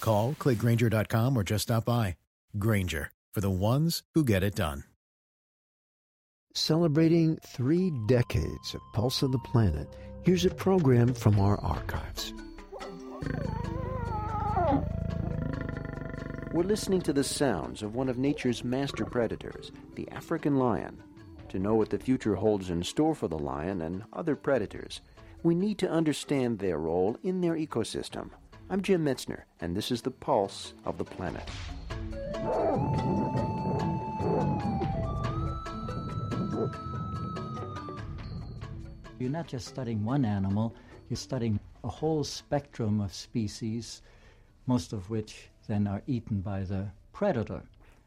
Call, clickgrainger.com, or just stop by. Grainger, for the ones who get it done. Celebrating three decades of Pulse of the Planet, here's a program from our archives. We're listening to the sounds of one of nature's master predators, the African lion. To know what the future holds in store for the lion and other predators, we need to understand their role in their ecosystem. I'm Jim Metzner, and this is the pulse of the planet. You're not just studying one animal, you're studying a whole spectrum of species, most of which then are eaten by the predator.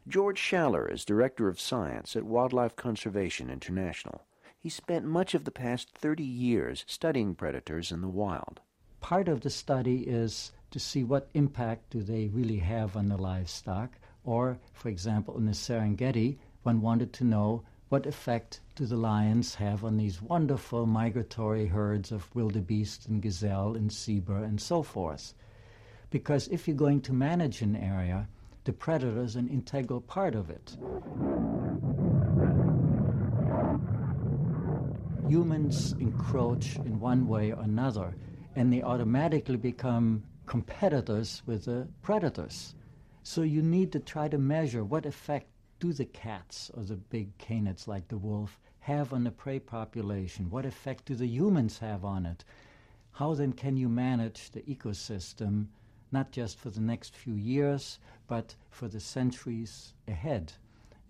George Schaller is Director of Science at Wildlife Conservation International. He spent much of the past 30 years studying predators in the wild part of the study is to see what impact do they really have on the livestock. Or, for example, in the Serengeti, one wanted to know what effect do the lions have on these wonderful migratory herds of wildebeest and gazelle and zebra and so forth. Because if you're going to manage an area, the predator is an integral part of it. Humans encroach in one way or another and they automatically become competitors with the predators. So you need to try to measure what effect do the cats or the big canids like the wolf have on the prey population? What effect do the humans have on it? How then can you manage the ecosystem, not just for the next few years, but for the centuries ahead?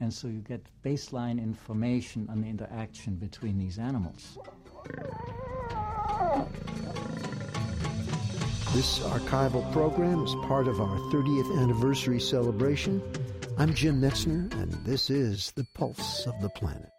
And so you get baseline information on the interaction between these animals. This archival program is part of our 30th anniversary celebration. I'm Jim Metzner, and this is the Pulse of the Planet.